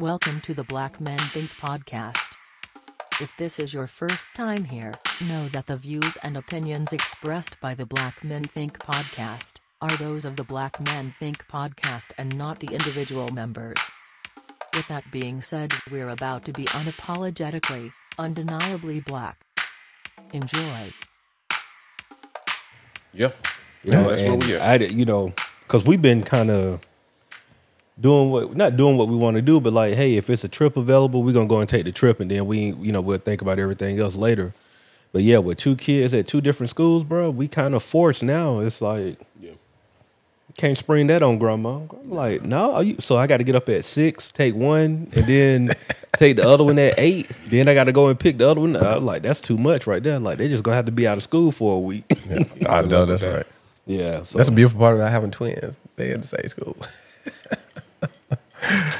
Welcome to the Black Men Think podcast. If this is your first time here, know that the views and opinions expressed by the Black Men Think podcast are those of the Black Men Think podcast and not the individual members. With that being said, we're about to be unapologetically, undeniably black. Enjoy. Yeah. You know, that's where we at. I, you know, because we've been kind of doing what, not doing what we want to do, but like, hey, if it's a trip available, we're gonna go and take the trip, and then we, you know, we'll think about everything else later. But yeah, with two kids at two different schools, bro, we kind of forced now. It's like, Yeah. can't spring that on grandma. I'm like, no, are you, so I got to get up at six, take one, and then take the other one at eight. Then I got to go and pick the other one. I'm like, that's too much right there. Like, they're just gonna have to be out of school for a week. I know that's right. yeah, so That's a beautiful part about having twins. They in the same school.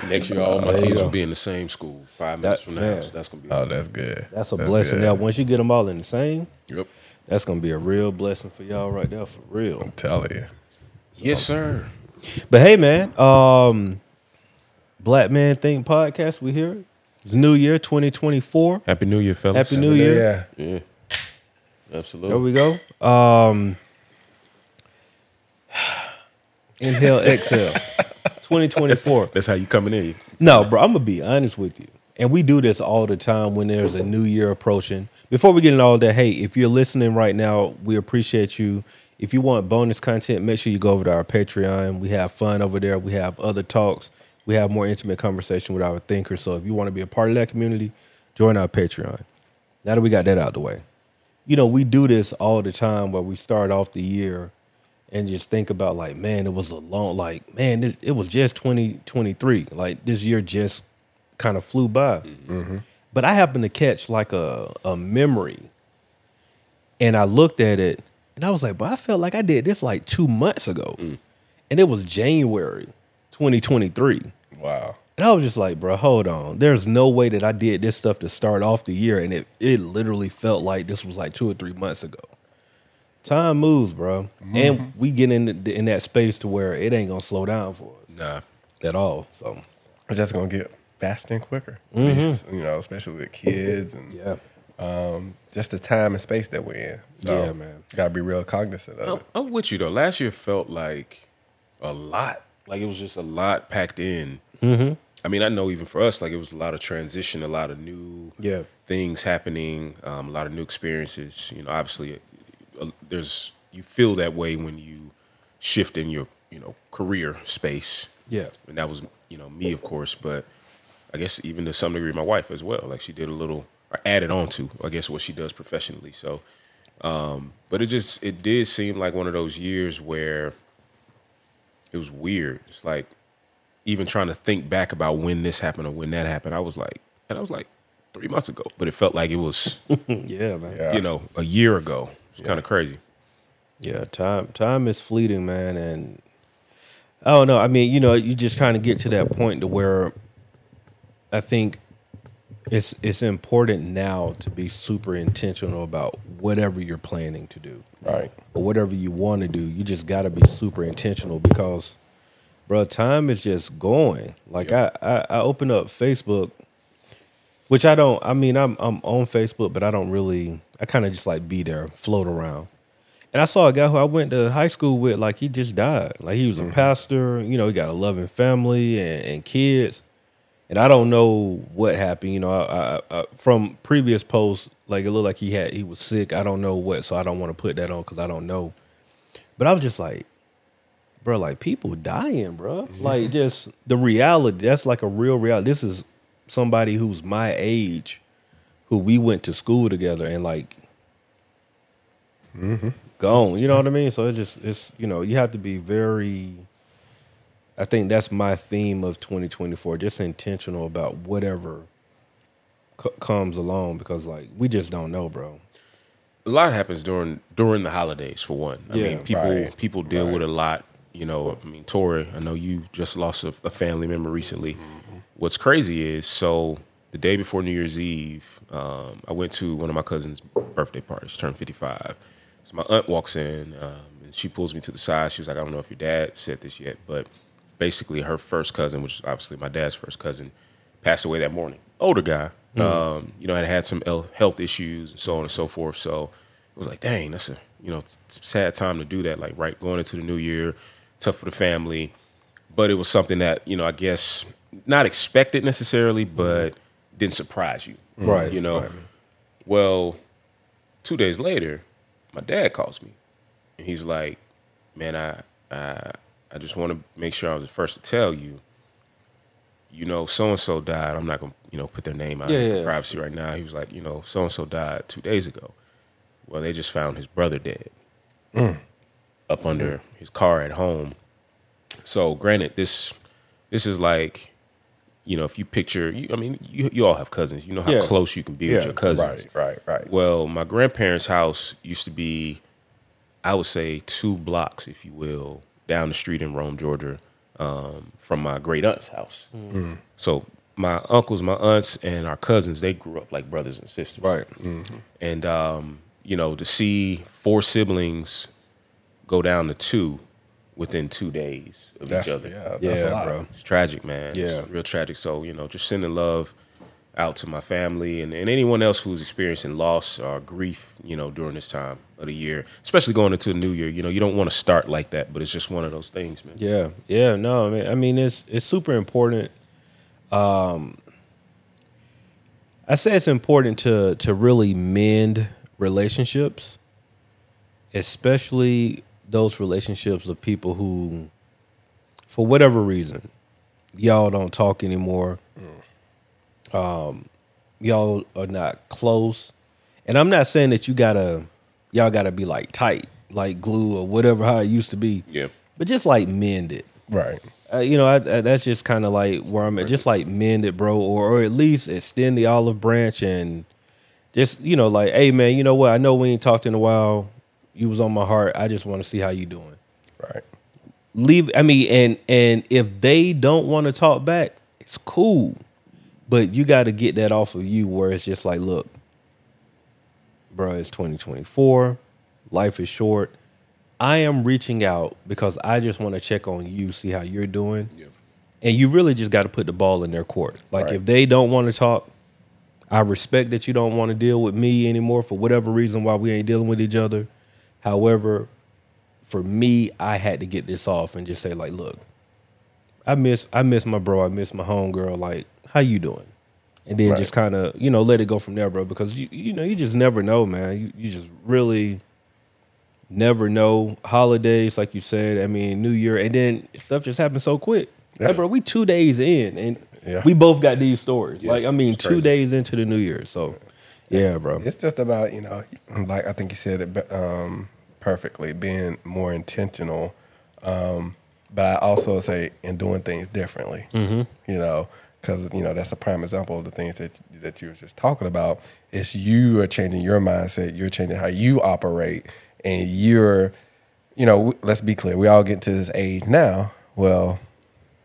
Next year, all my There you kids go. will be in the same school. Five minutes That- from the man. house. That's gonna be. Oh, that's good. That's a That's blessing. good. Now, once you get them all in the same, Yep. that's gonna be a real blessing for y'all right there, for real. I'm telling you. Yes, sir. But hey, man, um, Black Man Think podcast, we here. It's New Year, twenty twenty four. Happy New Year, fellas. Happy New Year. Yeah. Yeah. There Absolutely. we go. Um, inhale, exhale. Twenty twenty four. That's how you coming in. No, bro, I'm gonna be honest with you. And we do this all the time when there's a new year approaching. Before we get into all that, hey, if you're listening right now, we appreciate you. If you want bonus content, make sure you go over to our Patreon. We have fun over there. We have other talks. We have more intimate conversation with our thinkers. So if you want to be a part of that community, join our Patreon. Now that we got that out of the way, you know, we do this all the time where we start off the year and just think about like, man, it was a long, like, man, it, it was just 2023. Like this year just kind of flew by. Mm-hmm. But I happened to catch like a, a memory and I looked at it and I was like, but I felt like I did this like two months ago. Mm. And it was January 2023. Wow. And I was just like, bro, hold on. There's no way that I did this stuff to start off the year, and it it literally felt like this was like two or three months ago. Time moves, bro, and we get in the, in that space to where it ain't gonna slow down for us. Nah. at all. So It's just gonna get faster and quicker. These- You know, especially with kids and yeah, um, just the time and space that we're in. So Yeah, man. Gotta be real cognizant of I'm, it. I'm with you though. Last year felt like a lot. Like it was just a lot packed in. Mm-hmm. I mean, I know even for us, like it was a lot of transition, a lot of new Yeah. things happening, um, a lot of new experiences. You know, obviously, there's you feel that way when you shift in your you know career space. yeah, and that was you know me of course but i guess even to some degree my wife as well like she did a little or added on to i guess what she does professionally so um but it just it did seem like one of those years where it was weird it's like even trying to think back about when this happened or when that happened i was like and i was like three months ago but it felt like it was yeah, man. Yeah. you know a year ago it's kind of crazy Yeah, time time is fleeting, man, and oh, I don't know. I mean, you know, you just kind of get to that point to where I think it's it's important now to be super intentional about whatever you're planning to do, Right. or whatever you want to do. You just got to be super intentional because, bro, time is just going. Like I, I I open up Facebook, which I don't. I mean, I'm I'm on Facebook, but I don't really. I kind of just like be there, float around. And I saw a guy who I went to high school with, like he just died. Like he was a mm-hmm. pastor, you know, he got a loving family and, and kids. And I don't know what happened, you know. I, I, I, from previous posts, like it looked like he had he was sick. I don't know what, so I don't want to put that on because I don't know. But I was just like, bro, like people dying, bro. Mm-hmm. Like just the reality. That's like a real reality. This is somebody who's my age, who we went to school together, and like mm-hmm. gone. You know what I mean? So it's just it's you know you have to be very. I think that's my theme of 2024. Just intentional about whatever c- comes along because like we just don't know, bro. a lot happens during during the holidays for one. I Yeah, mean, people right, people deal with a lot. You know, I mean, Torri, I know you just lost a, a family member recently. Mm-hmm. What's crazy is so the day before New Year's Eve, um, I went to one of my cousin's birthday parties. Turned fifty five. So my aunt walks in um, and she pulls me to the side. She was like, "I don't know if your dad said this yet, but basically, her first cousin, which is obviously my dad's first cousin, passed away that morning. Older guy, um, you know, had had some health issues and so on and so forth. So it was like, dang, that's a you know, sad time to do that. Like right going into the new year, tough for the family, but it was something that you know, I guess not expected necessarily, but didn't surprise you, Right, You know, right. well, two days later, my dad calls me, and he's like, "Man, I I I just want to make sure I was the first to tell you. You know, so and so died. I'm not gonna you know put their name out Yeah, there for yeah. privacy right now. He was like, you know, so and so died two days ago. Well, they just found his brother dead mm. up under his car at home. So, granted, this this is like." You know, if you picture, you, I mean, you, you all have cousins. You know how Yeah. close you can be Yeah, with your cousins. Right, right, right. Well, my grandparents' house used to be, I would say, two blocks, if you will, down the street in Rome, Georgia, um, from my great aunt's house. So my uncles, my aunts, and our cousins, they grew up like brothers and sisters. Right. And, um, you know, to see four siblings go down to two within two days of That's each other. yeah, that's Yeah, a lot. bro. It's tragic, man. Yeah. It's real tragic. So, you know, just sending love out to my family and, and anyone else who's experiencing loss or grief, you know, during this time of the year, especially going into the new year. You know, you don't want to start like that, but it's just one of those things, man. Yeah, yeah, no, I mean, I mean, it's it's super important. Um, I say it's important to to really mend relationships, especially those relationships of people who, for whatever reason, y'all don't talk anymore. Um, y'all are not close, and I'm not saying that you gotta, y'all gotta be like tight, like glue or whatever how it used to be Yeah. but just like mend it. Right. Uh, you know, I, I, that's just kind of like where I'm at. Just like mend it, bro, or or at least extend the olive branch and just you know, like, hey man, you know what? I know we ain't talked in a while. You was on my heart. I just want to see how you doing. Right. Leave. I mean, and and if they don't want to talk back, it's cool. But you got to get that off of you, where it's just like, look, bro, it's 2024. Life is short. I am reaching out because I just want to check on you, see how you're doing. And you really just got to put the ball in their court. Like Right. if they don't want to talk, I respect that you don't want to deal with me anymore for whatever reason why we ain't dealing with each other. However, for me, I had to get this off and just say like, look, I miss I miss my bro, I miss my homegirl. Like, how you doing? And then Right. just kind of you know let it go from there, bro. Because you you know you just never know, man. You you just really never know. Holidays, like you said, I mean New Year, and then stuff just happens so quick. Yeah. Like, bro, we two days in, and Yeah. we both got these stories. Yeah, like I mean, two days into the New Year, so yeah, bro. It's just about you know, like I think you said it um, perfectly, being more intentional. Um, but I also say in doing things differently. Mm-hmm. You know, because you know that's a prime example of the things that that you were just talking about. Is you are changing your mindset, you're changing how you operate, and you're, you know, let's be clear. We all get to this age now. Well,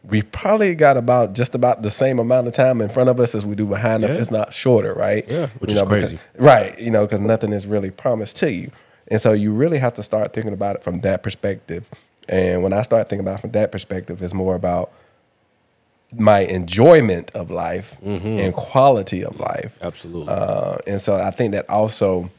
we probably got about just about the same amount of time in front of us as we do behind us. It's not shorter, right? Yeah. Which You is know, because- crazy. right? You know, because nothing is really promised to you, and so you really have to start thinking about it from that perspective. And when I start thinking about it from that perspective, it's more about my enjoyment of life and quality of life. Absolutely. Uh, and so I think that also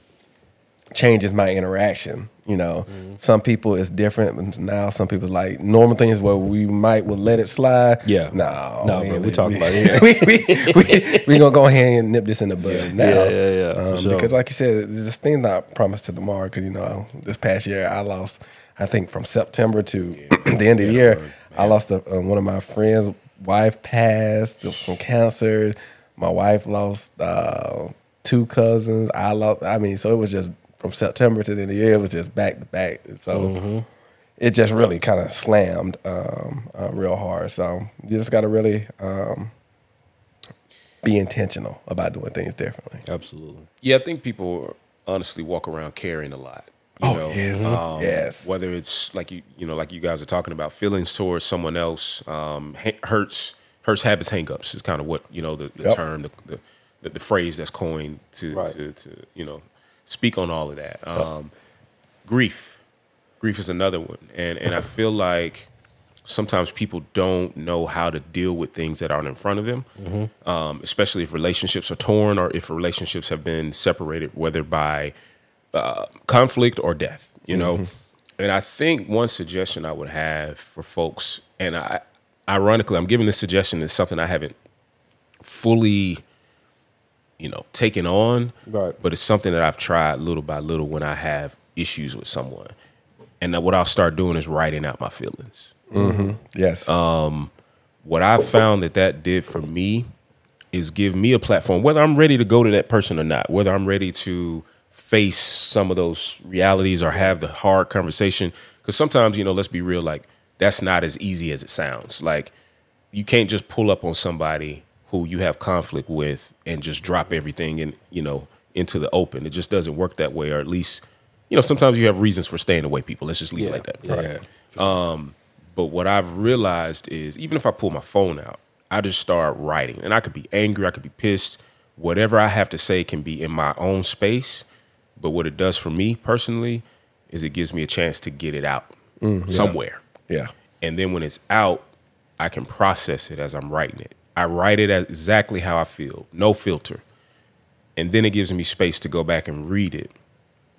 changes my interaction. You know, some people is different now. Some people like normal things where we might would let it slide. Yeah. no, No, we bro, we talking about it. we, we, we gonna go ahead and nip this in the bud now. Yeah, yeah, yeah, Um, sure. Because like you said, this thing's not promised to tomorrow. Because you know, this past year I lost. I think from September to the end of the year, I lost a, one of my friends' wife passed from cancer. My wife lost uh, two cousins. I lost. I mean, so it was just from September to the end of the year. It was just back to back. So Mm-hmm. it just really kind of slammed um, uh, real hard. So you just got to really um, be intentional about doing things differently. Absolutely. Yeah, I think people honestly walk around carrying a lot. You Oh, know? yes. Um, Yes. Whether it's like you, you know, like you guys are talking about feelings towards someone else, um, ha- hurts, hurts, habits, hangups is kind of what you know the, the Yep. term, the, the the the phrase that's coined to Right. to to you know speak on all of that. Um, Grief, grief is another one, and and I feel like sometimes people don't know how to deal with things that aren't in front of them, um, especially if relationships are torn or if relationships have been separated, whether by uh, conflict or death, you know. And I think one suggestion I would have for folks, and I, ironically, I'm giving this suggestion is something I haven't fully, you know, taken on, Right. but it's something that I've tried little by little when I have issues with someone. And that what I'll start doing is writing out my feelings mm-hmm. Yes. Um, what I found that that did for me is give me a platform, whether I'm ready to go to that person or not, whether I'm ready to face some of those realities or have the hard conversation. Because sometimes, you know, let's be real, like that's not as easy as it sounds. Like you can't just pull up on somebody who you have conflict with and just drop everything and you know, into the open. It just doesn't work that way, or at least, you know, sometimes you have reasons for staying away. People, let's just leave it like that. Yeah. Um, but what I've realized is even if I pull my phone out, I just start writing. And I could be angry, I could be pissed. Whatever I have to say can be in my own space. But what it does for me personally is it gives me a chance to get it out mm-hmm. somewhere. yeah. And then when it's out, I can process it as I'm writing it. I write it exactly how I feel, no filter. And then it gives me space to go back and read it.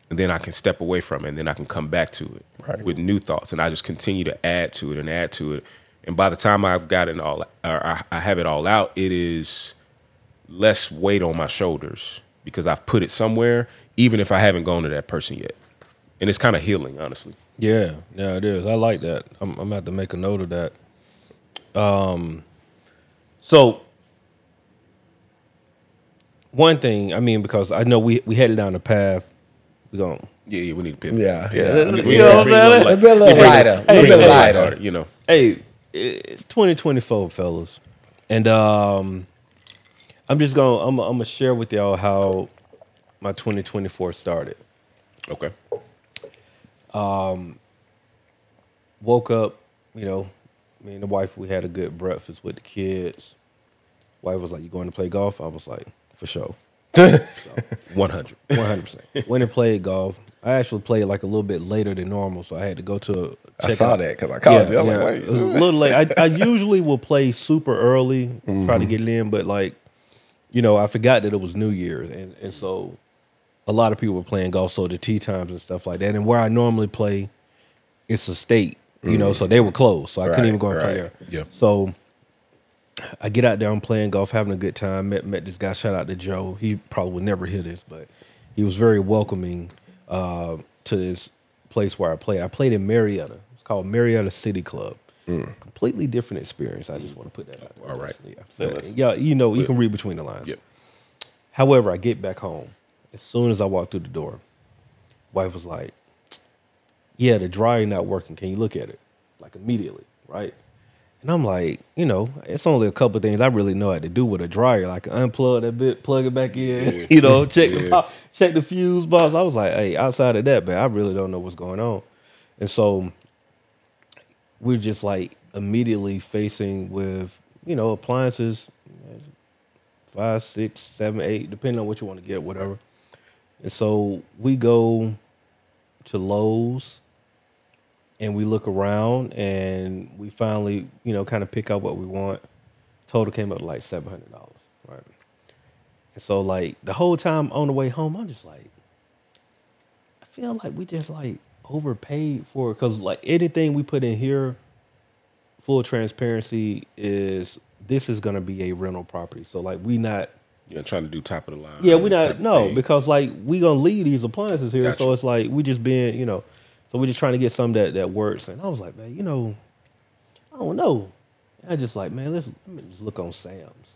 And then I can step away from it and then I can come back to it Right. with new thoughts. And I just continue to add to it and add to it. And by the time I've got it all, or I have it all out, it is less weight on my shoulders because I've put it somewhere, even if I haven't gone to that person yet. And it's kind of healing, honestly. Yeah, yeah, it is. I like that. I'm, I'm have to make a note of that. Um, so one thing, I mean, because I know we we headed down the path. We going Yeah, yeah, we need to pivot. Yeah, Pivot. yeah. I mean, You know what I'm saying? a A bit a little bring lighter. a- A little a lighter. lighter, You know, Hey, it's 2024, fellas, and um, I'm just gonna I'm, I'm gonna share with y'all how my 2024 started. okay. Um, woke up, you know, me and the wife we had a good breakfast with the kids. Wife was like, "You going to play golf?" I was like, "For sure." 100. One hundred percent. Went and played golf. I actually played like a little bit later than normal, so I had to go to. I saw out- that because I called you. I'm yeah, like, it was a little late. I, I usually will play super early, try Mm-hmm. to get it in, but like, you know, I forgot that it was New Year's, and and so a lot of people were playing golf, so the tee times and stuff like that. And where I normally play, it's a state, you know, so they were closed, so I couldn't even go and play there. Yeah. So I get out there, I'm playing golf, having a good time. Met met this guy. Shout out to Joe. He probably would never hear this, but he was very welcoming uh, to this place where I played. I played in Marietta. It's called Marietta City Club. Completely different experience. I just want to put that out. There. All right. Yeah. Say But, less. yeah. You know, you can read between the lines. Yep. However, I get back home. As soon as I walk through the door, wife was like, "Yeah, the dryer not working. Can you look at it?" Like immediately, right? And I'm like, you know, it's only a couple things I really know how to do with a dryer. Like unplug that bit, plug it back in, you know, check the Yeah. pop, check the fuse box. I was like, hey, outside of that, man, I really don't know what's going on. And so we're just like immediately facing with, you know, appliances, five, six, seven, eight, depending on what you want to get, whatever. And so we go to Lowe's and we look around and we finally, you know, kind of pick out what we want. Total came up to like seven hundred dollars, right? And so like the whole time on the way home, I'm just like, I feel like we just like overpaid for it because like anything we put in here, full transparency is this is gonna be a rental property. So like we not You know, trying to do top of the line. yeah, we not no thing. because like we gonna leave these appliances here, Gotcha. so it's like we just being you know, so we're just trying to get some that that works. And I was like, man, you know, I don't know. I just like, man, let's let me just look on Sam's.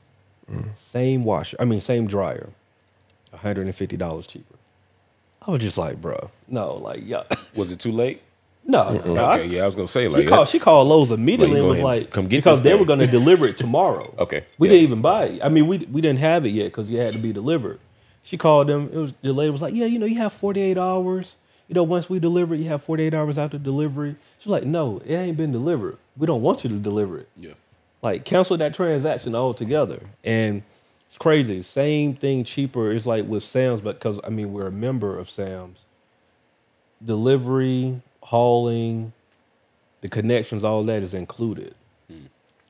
Mm. Same washer, I mean, same dryer, hundred and fifty dollars cheaper. I was just like, bro, no, like, yeah, Was it too late? no. no, I- Okay, yeah, I was gonna say like she called. She called Lowe's immediately Like, and was like, come get because they thing. were going to deliver it tomorrow. Okay, we yeah. didn't even buy it. I mean, we we didn't have it yet because it had to be delivered. She called them. It was the lady was like, yeah, you know, you have forty eight hours. You know, once we deliver, it, you have forty eight hours after delivery. She's like, no, it ain't been delivered. We don't want you to deliver it. Yeah. Like cancel that transaction altogether. And it's crazy. Same thing, cheaper. It's like with Sam's, but because I mean we're a member of Sam's. Delivery, hauling, the connections, all that is included. Hmm.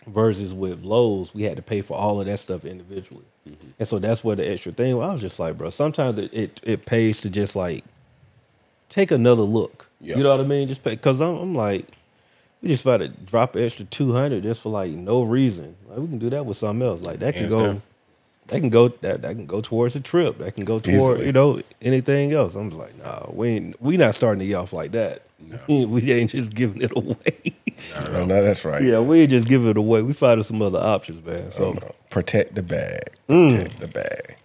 Versus with Lowe's, we had to pay for all of that stuff individually, mm-hmm. and so that's where the extra thing. well, I was just like, bro, sometimes it it, it pays to just like take another look. Yeah. You know what I mean? Just because I'm, I'm like, we just about to drop an extra two hundred just for like no reason. Like we can do that with something else. Like that can Hands go, down. that can go that that can go towards a trip. That can go toward Easily. you know anything else. I'm just like, no, we ain't we not starting the year off like that. we ain't just giving it away. No, no, that's right. yeah, we ain't just giving it away. We finding some other options, man. So No, protect the bag. Mm. Protect the bag.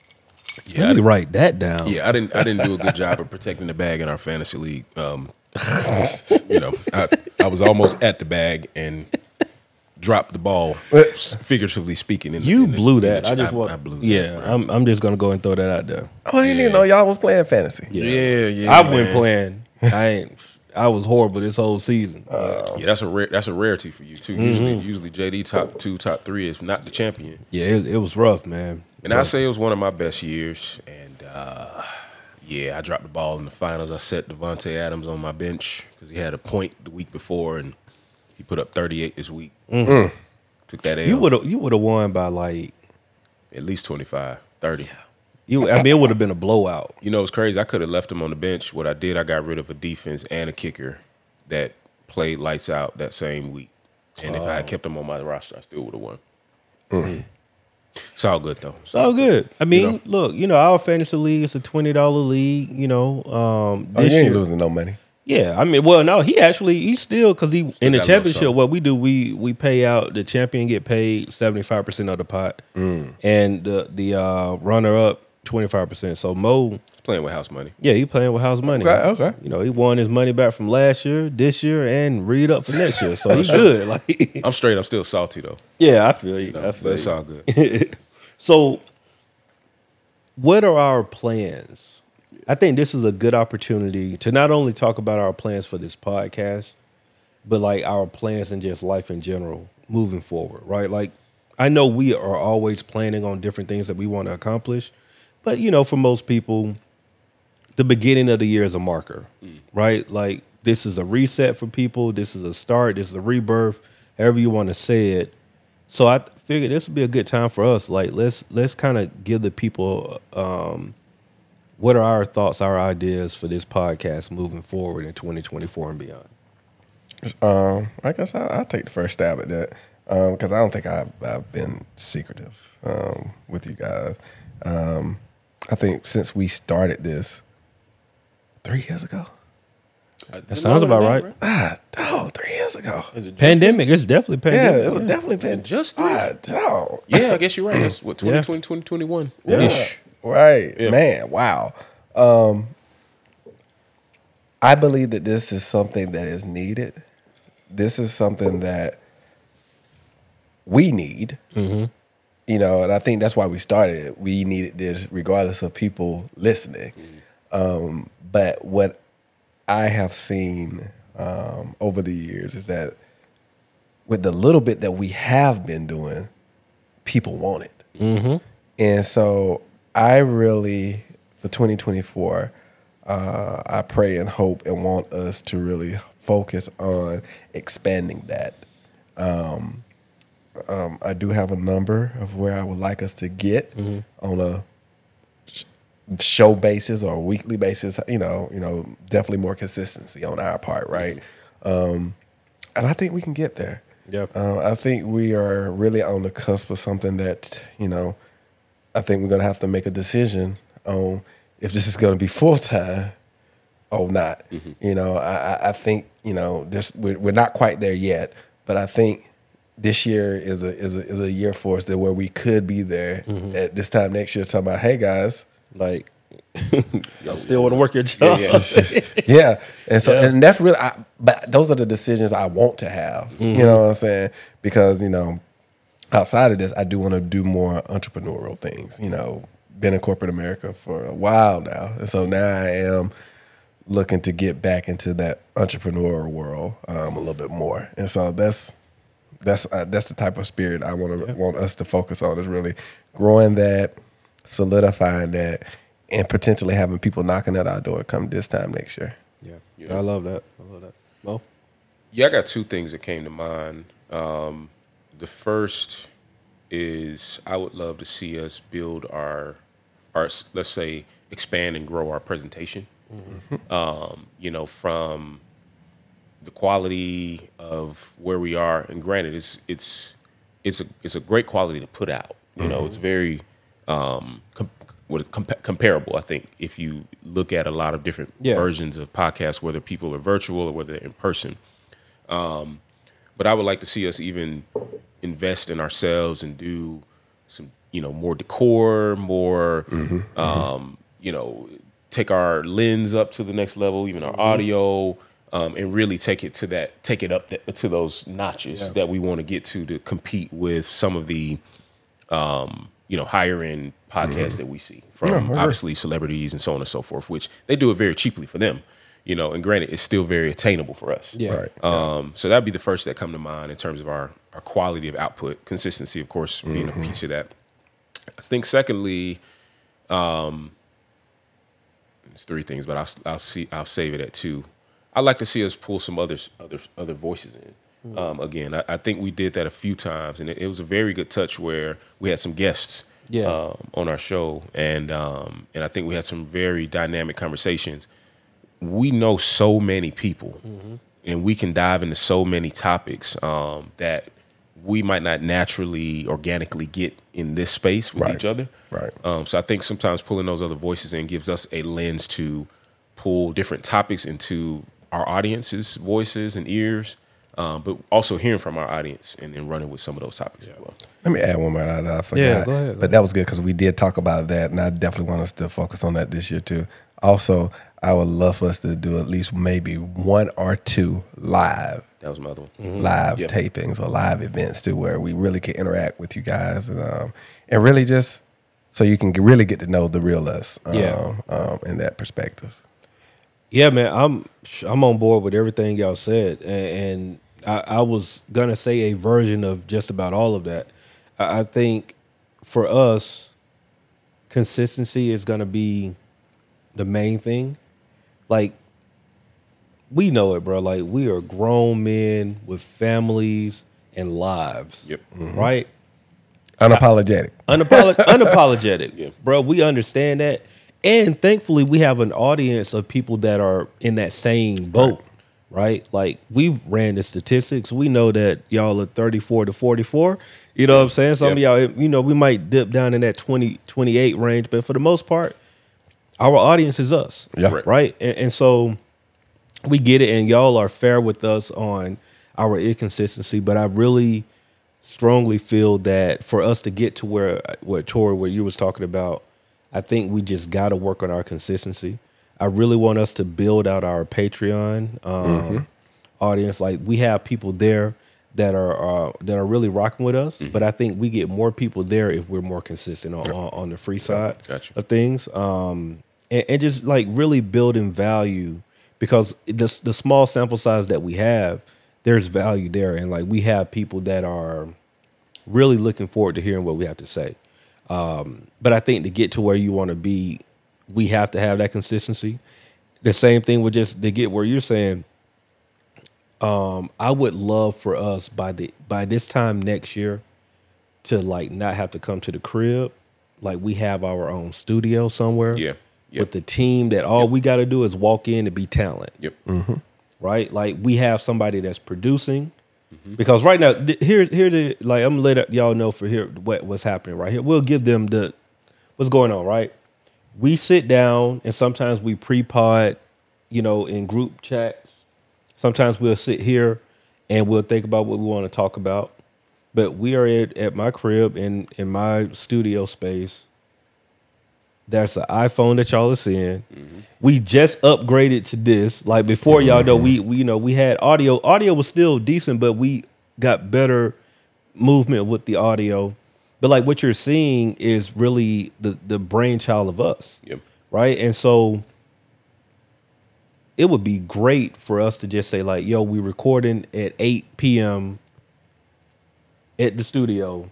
Yeah, I let me didn't, write that down. yeah, I didn't. I didn't do a good job of protecting the bag in our fantasy league. Um, you know, I, I was almost at the bag and dropped the ball, figuratively speaking. In the- You in the- blew in the that. ch- I just want. I blew that, yeah, bro. I'm. I'm just gonna go and throw that out there. Oh, I didn't even know y'all was playing fantasy. Yeah, yeah. I man. went playing. I ain't. I was horrible this whole season. Yeah, that's a rare, that's a rarity for you too. Mm-hmm. Usually, usually JD top two, top three is not the champion. yeah, it, it was rough, man. And I say it was one of my best years. And uh, yeah, I dropped the ball in the finals. I set Davante Adams on my bench because he had a point the week before, and he put up 38 this week. Took that L. Mm-hmm. You would. You would have won by like. at least 25, 30. You. I mean, it would have been a blowout. You know, it's crazy. I could have left him on the bench. What I did, I got rid of a defense and a kicker that played lights out that same week. And if I had kept him on my roster, I still would have won. It's all good though. It's all good. I mean, know? look, you know, our fantasy league is a twenty dollar league. You know, um, Oh, you ain't year, losing no money. yeah. I mean, well, no, he actually he still because he in the got a little championship. What we do, we we pay out the champion get paid seventy five percent of the pot, and the the uh, runner up twenty five percent. So Mo, Playing with house money. yeah, he playing with house money. Okay, okay. You know, he won his money back from last year, this year, and read up for next year. So he's good. Like, I'm straight. I'm still salty though. yeah, I feel you. I But it's you. all good. So, what are our plans? I think this is a good opportunity to not only talk about our plans for this podcast, but like our plans and just life in general moving forward, right? Like, I know we are always planning on different things that we want to accomplish, but you know, for most people, the beginning of the year is a marker, right? Like, this is a reset for people, this is a start, this is a rebirth, however you want to say it. So I figured this would be a good time for us. Like let's let's kind of give the people um, what are our thoughts, our ideas for this podcast moving forward in 2024 and beyond. Um, I guess I'll, I'll take the first stab at that because I don't think I've, I've been secretive um, with you guys. Um, I think since we started this three years ago, That sounds about right. ah, oh, three years ago. Pandemic, it's definitely pandemic. Yeah, pandemic. it would definitely been Just three? ah, dog. Yeah, I guess you're right. That's what Yeah. 2020, 2021 Yeah, ish. right, Yeah. man. Wow. Um, I believe that this is something that is needed. This is something that we need. You know, and I think that's why we started. We needed this, regardless of people listening. Um, but what I have seen um, over the years is that with the little bit that we have been doing, people want it. And so I really, for 2024, uh, I pray and hope and want us to really focus on expanding that. Um, um, I do have a number of where I would like us to get on a show basis or weekly basis. You know, you know, definitely more consistency on our part, right? Um, and I think we can get there. Yeah. Uh, I think we are really on the cusp of something that you know. I think we're gonna have to make a decision on if this is gonna be full time or not. You know, I, I- I think you know this. We're, we're not quite there yet, but I think this year is a is a is a year for us that where we could be there at this time next year. Talking about, hey guys, Like, y'all still want to work your job? yeah, and so and that's really, I, but those are the decisions I want to have. You know what I'm saying? Because you know, outside of this, I do want to do more entrepreneurial things. You know, been in corporate America for a while now, and so now I am looking to get back into that entrepreneurial world um, a little bit more. And so that's that's uh, that's the type of spirit I want to want us to focus on is really growing that, solidifying that, and potentially having people knocking at our door come this time next year. Yeah. I love that. I love that. Well, Yeah, I got two things that came to mind. Um, the first is I would love to see us build our, our let's say, expand and grow our presentation. Um, you know, from the quality of where we are, and granted, it's it's it's a it's a great quality to put out. You know, it's very um, com- what compa- comparable. I think if you look at a lot of different Yeah. versions of podcasts, whether people are virtual or whether they're in person. Um, but I would like to see us even invest in ourselves and do some, you know, more decor, more, um, you know, take our lens up to the next level, even our audio, um, and really take it to that, take it up th- to those notches that we want to get to to compete with some of the, um, you know, higher end podcasts that we see from obviously celebrities and so on and so forth, which they do it very cheaply for them. You know, and granted, it's still very attainable for us. Yeah. Right. Um, so that'd be the first that come to mind in terms of our, our quality of output, consistency, of course, being a piece of that. I think secondly, um, it's three things, but I'll I'll see I'll save it at two. I'd like to see us pull some others other other voices in. Um, again, I, I think we did that a few times, and it, it was a very good touch where we had some guests Yeah. um, on our show, and um, and I think we had some very dynamic conversations. We know so many people, and we can dive into so many topics um, that we might not naturally, organically get in this space with Right. each other. Right. Um, so I think sometimes pulling those other voices in gives us a lens to pull different topics into our audience's voices and ears, um, but also hearing from our audience and then running with some of those topics as well. Let me add one more that I forgot. Yeah, go ahead, go But that was good because we did talk about that, and I definitely want us to focus on that this year too. Also, I would love for us to do at least maybe one or two live That was my other one. Mm-hmm. live Yep. tapings or live events too, where we really can interact with you guys and um, and really just so you can really get to know the real us. Um, Yeah. um, in that perspective. Yeah, man, I'm I'm on board with everything y'all said, and, and I, I was gonna say a version of just about all of that. I, I think for us, consistency is gonna be the main thing. Like we know it, bro. Like we are grown men with families and lives. Yep. Mm-hmm. Right. Unapologetic. Unapolo- unapologetic, Yeah. bro. We understand that, and thankfully, we have an audience of people that are in that same boat, right? Like we've ran the statistics. We know that y'all are thirty-four to forty-four. You know what I'm saying? Some Yeah. of y'all, you know, we might dip down in that 20, 28 range, but for the most part, our audience is us, Yeah. Right. right? And, and so we get it, and y'all are fair with us on our inconsistency. But I really strongly feel that for us to get to where where Torri, where you was talking about, I think we just got to work on our consistency. I really want us to build out our Patreon um, audience. Like we have people there that are uh, that are really rocking with us, but I think we get more people there if we're more consistent on on, on the free side Gotcha. of things, um, and, and just like really building value because the the small sample size that we have, there's value there, and like we have people that are really looking forward to hearing what we have to say. Um, but I think to get to where you want to be, we have to have that consistency. The same thing with just to get where you're saying. Um, I would love for us by the by this time next year to like not have to come to the crib. Like we have our own studio somewhere. Yeah. Yep. With the team that all we got to do is walk in and be talent Yep. right? Like we have somebody that's producing. Mm-hmm. Because right now, here, here, the like I'm gonna let y'all know for here what what's happening right here. We'll give them the what's going on, right? We sit down and sometimes we pre-pod, you know, in group chats. Sometimes we'll sit here and we'll think about what we want to talk about. But we are at, at my crib in in my studio space. There's the iPhone that y'all are seeing. We just upgraded to this. Like before, y'all know we we you know we had audio. Audio was still decent, but we got better movement with the audio. But like what you're seeing is really the the brainchild of us, Yep. right? And so it would be great for us to just say like, "Yo, we recording at 8 p.m. at the studio."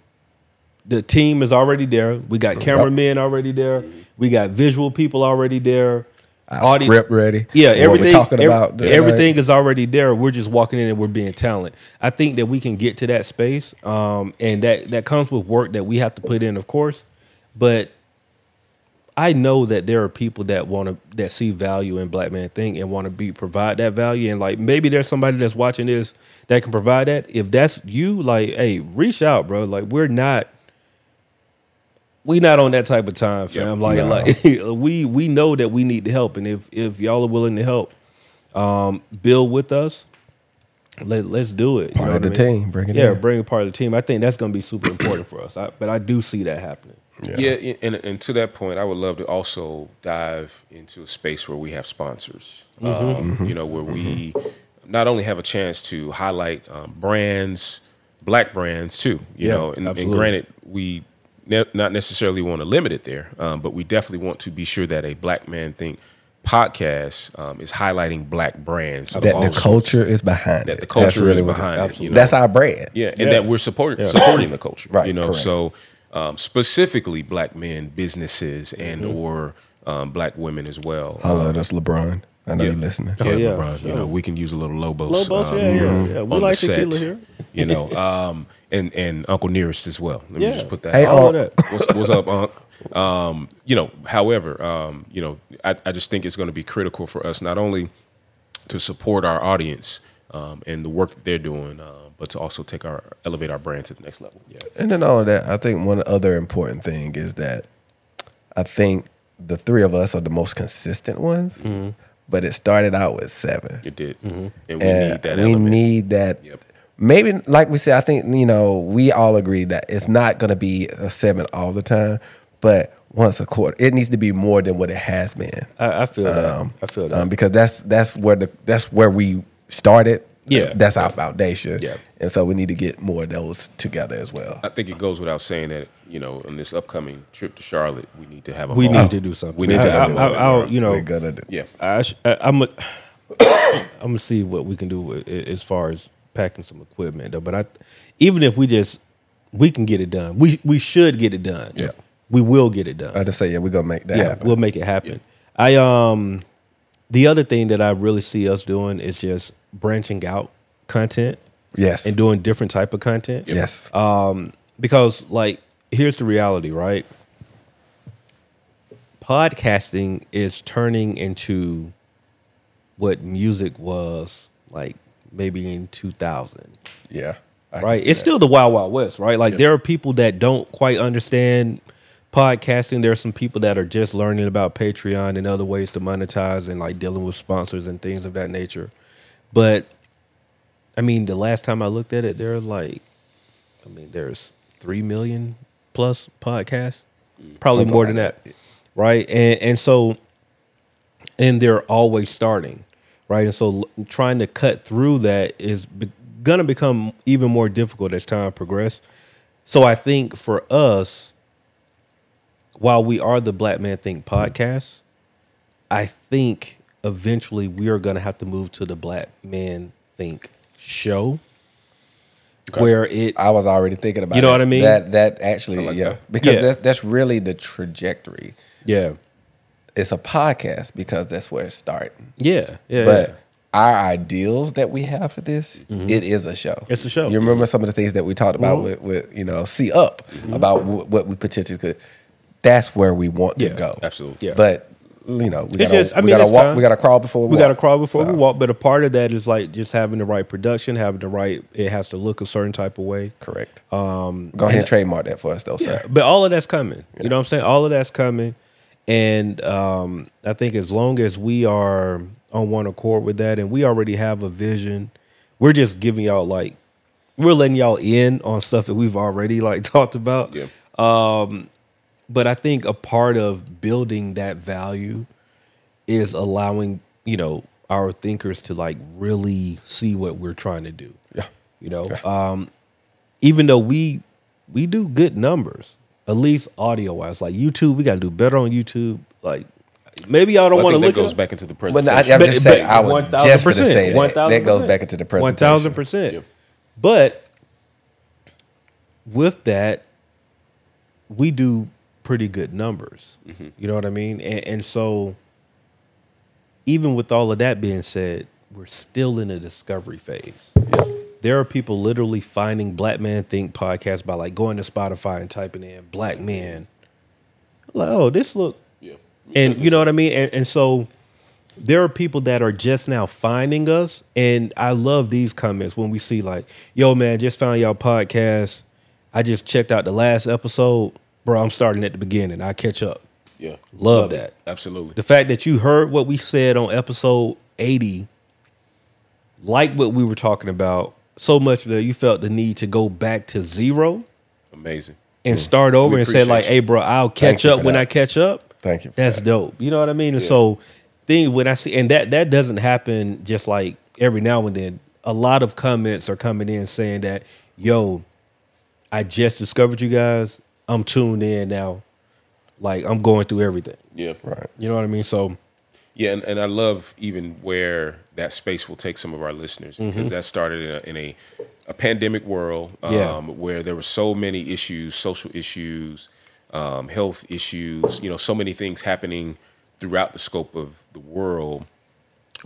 the team is already there. We got cameramen already there. We got visual people already there. Our Audi- script ready. Yeah, what everything. we're talking about. everything is already there. We're just walking in and we're being talent. I think that we can get to that space, um, and that that comes with work that we have to put in, of course. But I know that there are people that want to that see value in Black Man Think and want to be provide that value. And like maybe there's somebody that's watching this that can provide that. If that's you, like, hey, reach out, bro. Like we're not we not on that type of time, fam. like no. like we we know that we need the help. And if if y'all are willing to help, um, build with us, let let's do it. You Part know of the I mean? team, bring it Yeah, in. bring a part of the team. I think that's gonna be super important for us. I, but I do see that happening. Yeah, and, and to that point, I would love to also dive into a space where we have sponsors. Mm-hmm. Um, you know, where we not only have a chance to highlight um, brands, black brands too. You Yeah, know, and, and granted, we ne- not necessarily want to limit it there, um, but we definitely want to be sure that a Black Man Think podcast um, is highlighting black brands. that all the sorts. culture is behind that it. the culture That's is behind it. You know? That's our brand. Yeah, and Yeah. that we're support, supporting the culture. Right, You know, correct. so um, specifically black men, businesses, and or um, black women as well. Holla Um, at us, LeBron. I know yeah. you're listening. yeah, yeah. LeBron, you know, we can use a little Lobos. Lobos, um, yeah, yeah, yeah. We like the tequila set, here. You know, um, and and Uncle Nearest as well. Let Yeah. me just put that. Hey, out. All Unc. that. what's, what's up, Unc? Um, you know, however, um, you know, I, I just think it's going to be critical for us not only to support our audience um, and the work that they're doing, uh, but to also take our elevate our brand to the next level. Yeah. And then all of that, I think one other important thing is that I think the three of us are the most consistent ones, Mm-hmm. But it started out with seven. It did, and we and need that we element. need that. Yep. Maybe, like we said, I think you know we all agree that it's not going to be a seven all the time, but once a quarter, it needs to be more than what it has been. I, I feel that. I feel that. Um, because that's that's where the that's where we started. Yeah. that's our foundation. Yeah. and so we need to get more of those together as well. I think it goes without saying that you know on this upcoming trip to Charlotte, we need to have a we whole- need to do something. We need I, to have I, a I, whole- I'll- you know, We're gonna do. yeah. I, sh- I, I'm a, I'm gonna see what we can do with, as far as packing some equipment though. But I, even if we just we can get it done, we we should get it done. Yeah. we will get it done. I just say yeah, we're gonna make that yeah, happen. we'll make it happen. I um, the other thing that I really see us doing is just branching out content yes, and doing different type of content. yes, um, because like here's the reality right? Podcasting is turning into what music was like maybe in 2000 yeah. I right? it's that. still the wild wild west right? Like there are people that don't quite understand podcasting. There are some people that are just learning about patreon and other ways to monetize and like dealing with sponsors and things of that nature but i mean the last time i looked at it there are like i mean there's 3 million plus podcasts. Mm. Probably Something more like than that, right? And and so and they're always starting. Right? And so trying to cut through that is be- gonna become even more difficult as time progresses so i think for us while we are the black man think podcast i think eventually we are gonna have to move to the black man think show where it I was already thinking about. You know it. what I mean? That that actually, like yeah, that. because Yeah. that's that's really the trajectory. yeah It's a podcast because that's where it's starting. yeah yeah But yeah. our ideals that we have for this, it is a show. It's a show. You remember some of the things that we talked about Mhm. with, with you know, see up about w- what we potentially could. That's where we want Yeah, to go. Absolutely. Yeah. But you know, we gotta, just- I we mean, gotta it's walk. time. We gotta crawl before we, walk. we got to crawl before we walk but a part of that is like just having the right production having the right it has to look a certain type of way Correct. Um, go ahead and trademark that for us, though, sir. But all of that's coming. You know what I'm saying? All of that's coming. And um, I think as long as we are on one accord with that and we already have a vision, we're just giving y'all like we're letting y'all in on stuff that we've already like talked about. Yeah. But I think a part of building that value is allowing, you know, our thinkers to like really see what we're trying to do. Yeah. You know, um, even though we we do good numbers, at least audio wise. Like YouTube, we got to do better on YouTube. Like maybe y'all don't Well, want to think look that at goes it. back into the But presentation. I, I just saying, but I was 1000%, just going to say that. That goes back into the presentation. One thousand percent. But with that, we do pretty good numbers. Mm-hmm. You know what I mean? And, and so even with all of that being said, we're still in a discovery phase. There are people literally finding Black Man Think podcast by like going to Spotify and typing in black Man. Like, oh, this look Yeah. and you know what I mean? And, and so there are people that are just now finding us. And I love these comments when we see like, yo, man, just found y'all podcast. I just checked out the last episode. Bro, I'm starting at the beginning. I catch up. Yeah. Love, it. that. Absolutely. The fact that you heard what we said on episode 80, like what we were talking about, so much that you felt the need to go back to zero Amazing. and mm. start over We and say, like, appreciate hey, bro, I'll catch you up when that. I catch up. Thank you. That's that. dope. You know what I mean? And so thing when I see and that that doesn't happen just like every now and then. A lot of comments are coming in saying that, yo, I just discovered you guys. I'm tuned in now. Like I'm going through everything. Yeah. Right. You know what I mean? So Yeah, and, and I love even where that space will take some of our listeners because that started in a, in a, a pandemic world um, Yeah. where there were so many issues, social issues, um, health issues, you know, so many things happening throughout the scope of the world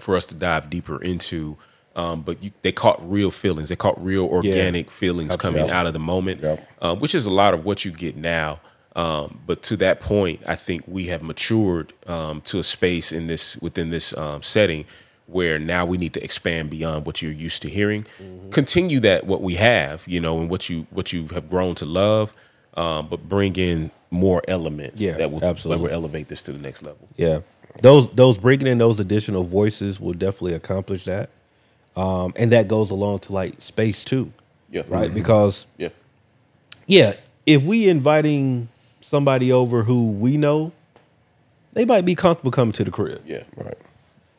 for us to dive deeper into. Um, but you, they caught real feelings. They caught real organic feelings coming out of the moment, uh, which is a lot of what you get now. Um, but to that point, I think we have matured um, to a space in this within this um, setting where now we need to expand beyond what you're used to hearing. Mm-hmm. Continue that what we have, you know, and what you what you have grown to love, um, but bring in more elements Yeah, that will absolutely. that will elevate this to the next level. yeah. Those those bringing in those additional voices will definitely accomplish that. Um, and that goes along to like space too. Yeah, Right? Because Yeah, yeah, if we inviting somebody over who we know, they might be comfortable coming to the crib. yeah, Right.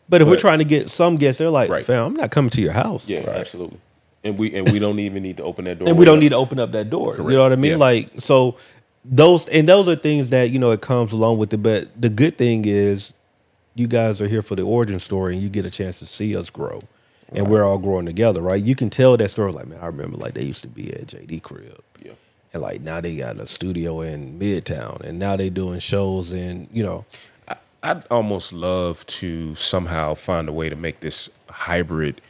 But if we're trying to get some guests, they're like, Right. fam, I'm not coming to your house. yeah, absolutely. And we and we don't even need to open that door. And we don't need to open up that door. You know what I mean? Yeah. Like, so those and those are things that, you know, it comes along with it. But the good thing is you guys are here for the origin story and you get a chance to see us grow. And we're all growing together, right? You can tell that story like, man, I remember like they used to be at JD crib. Yeah. And like now they got a studio in Midtown and now they doing shows in, you know, I'd almost love to somehow find a way to make this hybrid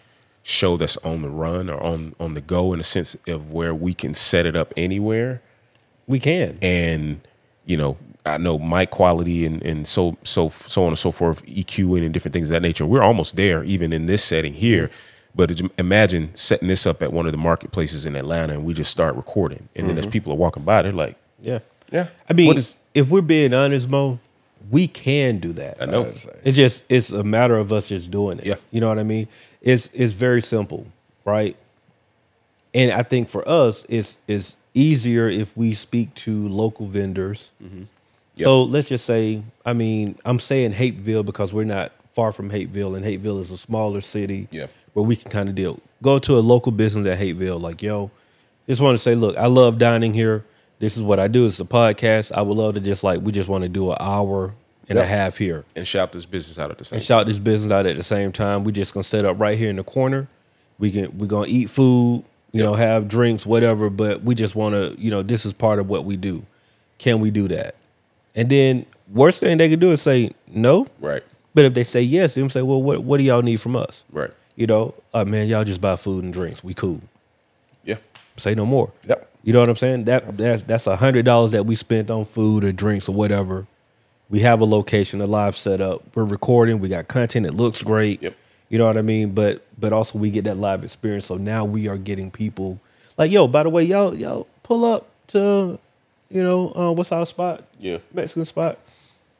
show that's on the run or on on the go in a sense of where we can set it up anywhere we can. and you know I know mic quality and, and so so so on and so forth EQing and different things of that nature we're almost there even in this setting here but imagine setting this up at one of the marketplaces in Atlanta and we just start recording and then as people are walking by they're like Yeah. Yeah. I mean, What is- if we're being honest, Mo, we can do that. I know I'd. It's just it's a matter of us just doing it. Yeah. You know what I mean? It's it's very simple, right? And I think for us, it's it's easier if we speak to local vendors. Mm-hmm. So let's just say, I mean, I'm saying Hapeville because we're not far from Hapeville, and Hapeville is a smaller city Yeah. where we can kind of deal. Go to a local business at Hapeville, like, yo, just want to say, look, I love dining here. This is what I do. It's a podcast. I would love to just like we just want to do an hour and a half here and shout this business out at the same and shout this business out at the same time. We just gonna set up right here in the corner. We can we're gonna eat food, you know, have drinks, whatever. But we just want to, you know, this is part of what we do. Can we do that? And then worst thing they could do is say no. right But if they say yes, them say, well, what what do y'all need from us? right You know, uh, man, y'all just buy food and drinks. We cool. yeah Say no more. Yep. You know what I'm saying? That that's that's a hundred dollars that we spent on food or drinks or whatever. We have a location, a live setup. We're recording. We got content. It looks great. Yep. You know what I mean? But but also we get that live experience. So now we are getting people like, yo, by the way, y'all y'all pull up to, you know, uh, what's our spot? Yeah. Mexican spot.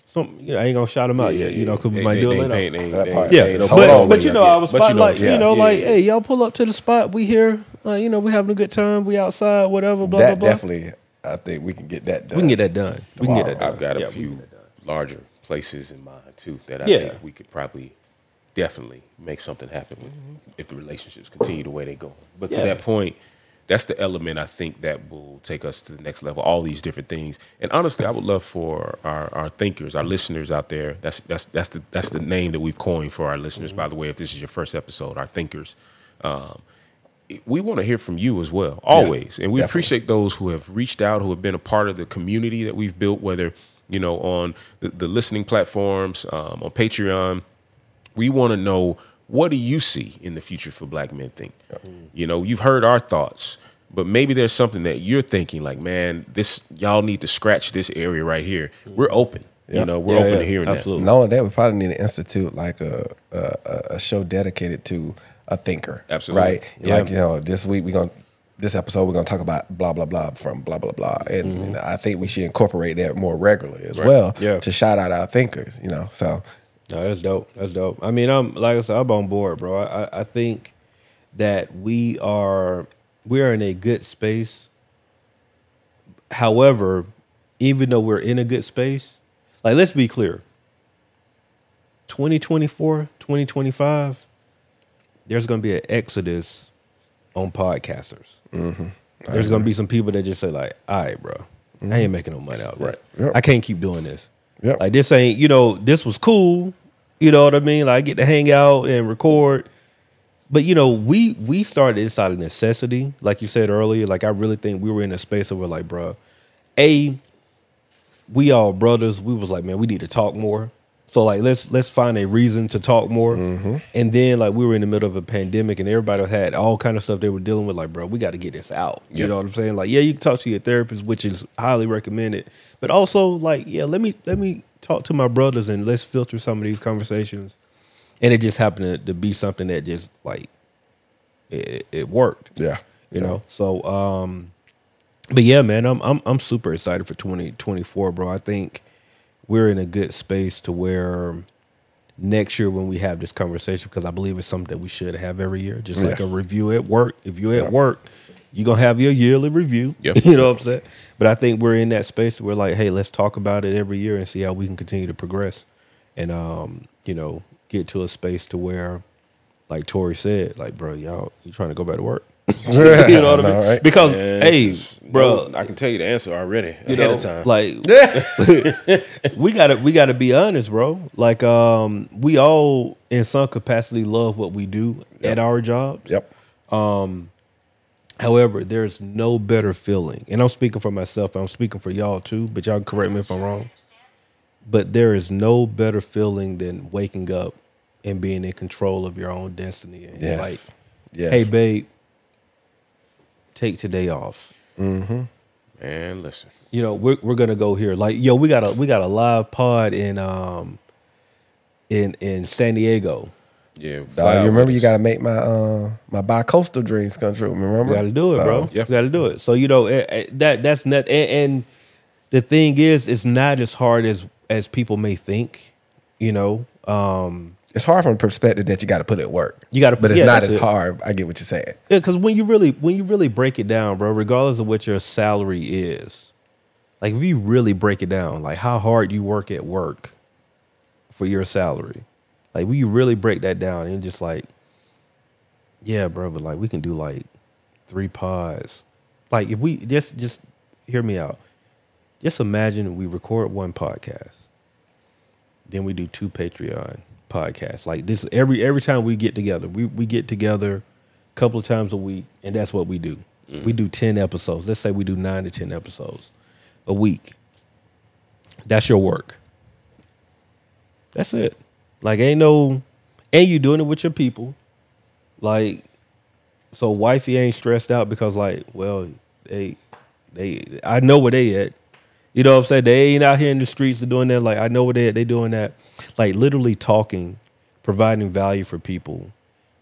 Some you know, I ain't gonna shout them out yet. You know, because we They- might do they it later. ain't- they ain't- That they part. ain't- Yeah, they ain't Just no hold but, but you know, yeah. I was But you know, spotlight. You know, yeah, like, hey, y'all pull up to the spot. We here. Like, you know, we having a good time. We outside. Whatever. Blah that blah blah. definitely, I think we can get that done. We can get that done. We can get that done. I've got a Yeah, few get that done. larger places in mind too that I Yeah. think we could probably definitely make something happen with if the relationships continue the way they go. But to that point, that's the element I think that will take us to the next level. All these different things, and honestly, I would love for our, our thinkers, our listeners out there. That's that's that's the that's the name that we've coined for our listeners. By the way, if this is your first episode, our thinkers. Um, we want to hear from you as well, always. and we definitely. appreciate those who have reached out, who have been a part of the community that we've built, whether, you know, on the, the listening platforms, um, on Patreon, We want to know what do you see in the future for Black Men Think. You know, you've heard our thoughts, but maybe there's something that you're thinking like, man, this y'all need to scratch this area right here. We're open. You know, we're Yeah, open yeah, to hearing absolutely. Knowing that, we probably need to institute like a a, a- a show dedicated to a thinker. Absolutely. Right. Like you know, this week we're gonna this episode we're gonna talk about blah blah blah from blah blah blah, and, mm-hmm. and I think we should incorporate that more regularly as well. Yeah. To shout out our thinkers. You know. So No, that's dope. That's dope. I mean, I'm like I said, I'm on board, bro. I, I think that we are we are in a good space. However, even though we're in a good space, like let's be clear. 2024, 2025, there's gonna be an exodus on podcasters. Mm-hmm. There's gonna be some people that just say, like, all right, bro, I ain't making no money out of this. Yep. I can't keep doing this. Yep. Like this ain't, you know, this was cool. You know what I mean? Like I get to hang out and record. But you know, we we started this out of necessity, like you said earlier. Like I really think we were in a space where we're like, bro, a we all brothers. We was like, man, we need to talk more. So like, let's let's find a reason to talk more. And then like we were in the middle of a pandemic, and everybody had all kind of stuff they were dealing with. Like, bro, we got to get this out. You Yep. know what I'm saying? Like, yeah, you can talk to your therapist, which is highly recommended. But also, like, yeah, let me let me talk to my brothers and let's filter some of these conversations. And it just happened to, to be something that just like it, it worked yeah. you know. So, um, but yeah, man, I'm I'm I'm super excited for 2024, bro. I think we're in a good space to where next year when we have this conversation, because I believe it's something that we should have every year, just like a review at work. If you're at Yeah. work, you're gonna have your yearly review. Yep. you know what I'm saying? But I think we're in that space where like, hey, let's talk about it every year and see how we can continue to progress, and um, you know, get to a space to where, like Torri said, like, bro, y'all, you trying to go back to work? you know what I mean? right? Because Man, hey, 'cause, bro, no, I can tell you the answer already you ahead know, of time. like we gotta we gotta be honest, bro. Like um, we all in some capacity love what we do at our jobs. Yep. However, there's no better feeling, and I'm speaking for myself. I'm speaking for y'all too, but y'all can correct me if I'm wrong. But there is no better feeling than waking up and being in control of your own destiny. And Yes. like, yes. hey, babe, take today off. and listen. you know we're we're gonna go here like yo we got a we got a live pod in um in in San Diego Yeah. Dog, fly out you remember you got to make my uh my bi-coastal dreams come true. Remember? we got to do it So, bro yeah. we got to do it so you know eh, eh, that that's not and, and the thing is it's not as hard as as people may think you know um It's hard from the perspective that you got to put it work. You gotta- but it's yeah, not as it. hard. I get what you're saying. Yeah, because when you really when you really break it down, bro, regardless of what your salary is, like if you really break it down, like how hard you work at work for your salary, like when you really break that down and just like, yeah, bro, but like we can do like three pods. Like if we just just hear me out. Just imagine we record one podcast, then we do two Patreon podcasts. Like this every every time we get together, we we get together a couple of times a week, and that's what we do. Mm-hmm. We do ten episodes. Let's say we do nine to ten episodes a week. That's your work. That's it. Like ain't no, and you doing it with your people. Like, so wifey ain't stressed out because like, well, they, they, I know where they at. You know what I'm saying? They ain't out here in the streets and doing that. Like I know where they at. They doing that. Like literally talking, providing value for people,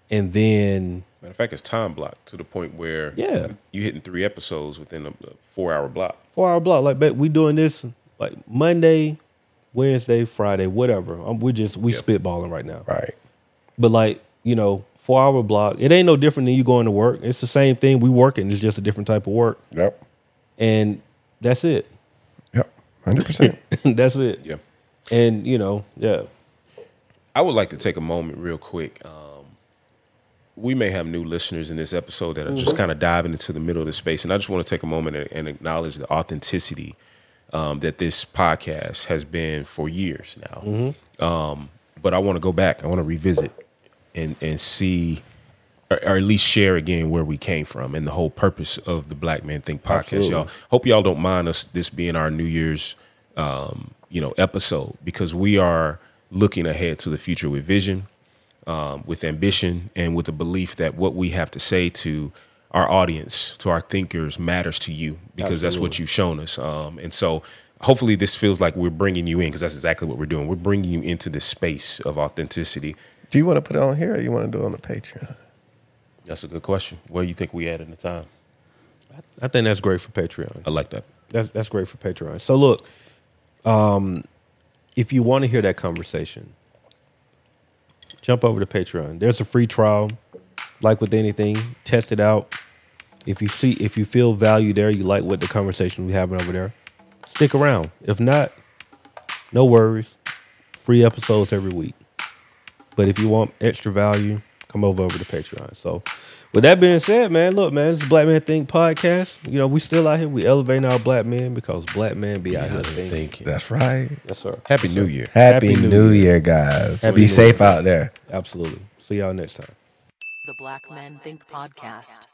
and then Matter of fact, it's time blocked to the point where Yeah. you hitting three episodes within a, a four hour block. four hour block. Like, but we doing this like Monday, Wednesday, Friday, whatever. Um, we just we Yep. spitballing right now. Right. But like you know, four hour block. It ain't no different than you going to work. It's the same thing. We working. It's just a different type of work, Yep. and that's it. Yep. Hundred percent. that's it. Yeah. And you know, yeah. I would like to take a moment real quick. Um, we may have new listeners in this episode that are just kind of diving into the middle of the space. And I just want to take a moment and, and acknowledge the authenticity um, that this podcast has been for years now. Um, but I want to go back. I want to revisit and, and see, or, or at least share again where we came from and the whole purpose of the Black Men Think podcast. Absolutely. Y'all hope y'all don't mind us this being our New Year's um, you know episode because we are looking ahead to the future with vision. um, with ambition and with the belief that what we have to say to our audience, to our thinkers, matters to you because that's what you've shown us. Um, and so, hopefully, this feels like we're bringing you in because that's exactly what we're doing. We're bringing you into this space of authenticity. Do you want to put it on here or you want to do it on the Patreon? That's a good question. Where do you think we at in the time? I think that's great for Patreon. I like that. That's that's great for Patreon. So look, um, if you want to hear that conversation, jump over to Patreon. There's a free trial. Like with anything, test it out. If you see if you feel value there, you like what the conversation we having over there, stick around. If not, no worries. Free episodes every week. But if you want extra value, come over over to Patreon. So, with that being said, man, look, man, this is Black Men Think podcast. You know, we still out here. We elevating our black men because black men be out here thinking. Thinking. That's right. Yes, sir. Happy Yes, New sir. Year. Happy, Happy New New, Year. Year, guys. Happy Be New safe Year. out there. Absolutely. See y'all next time. The Black Men Think Podcast.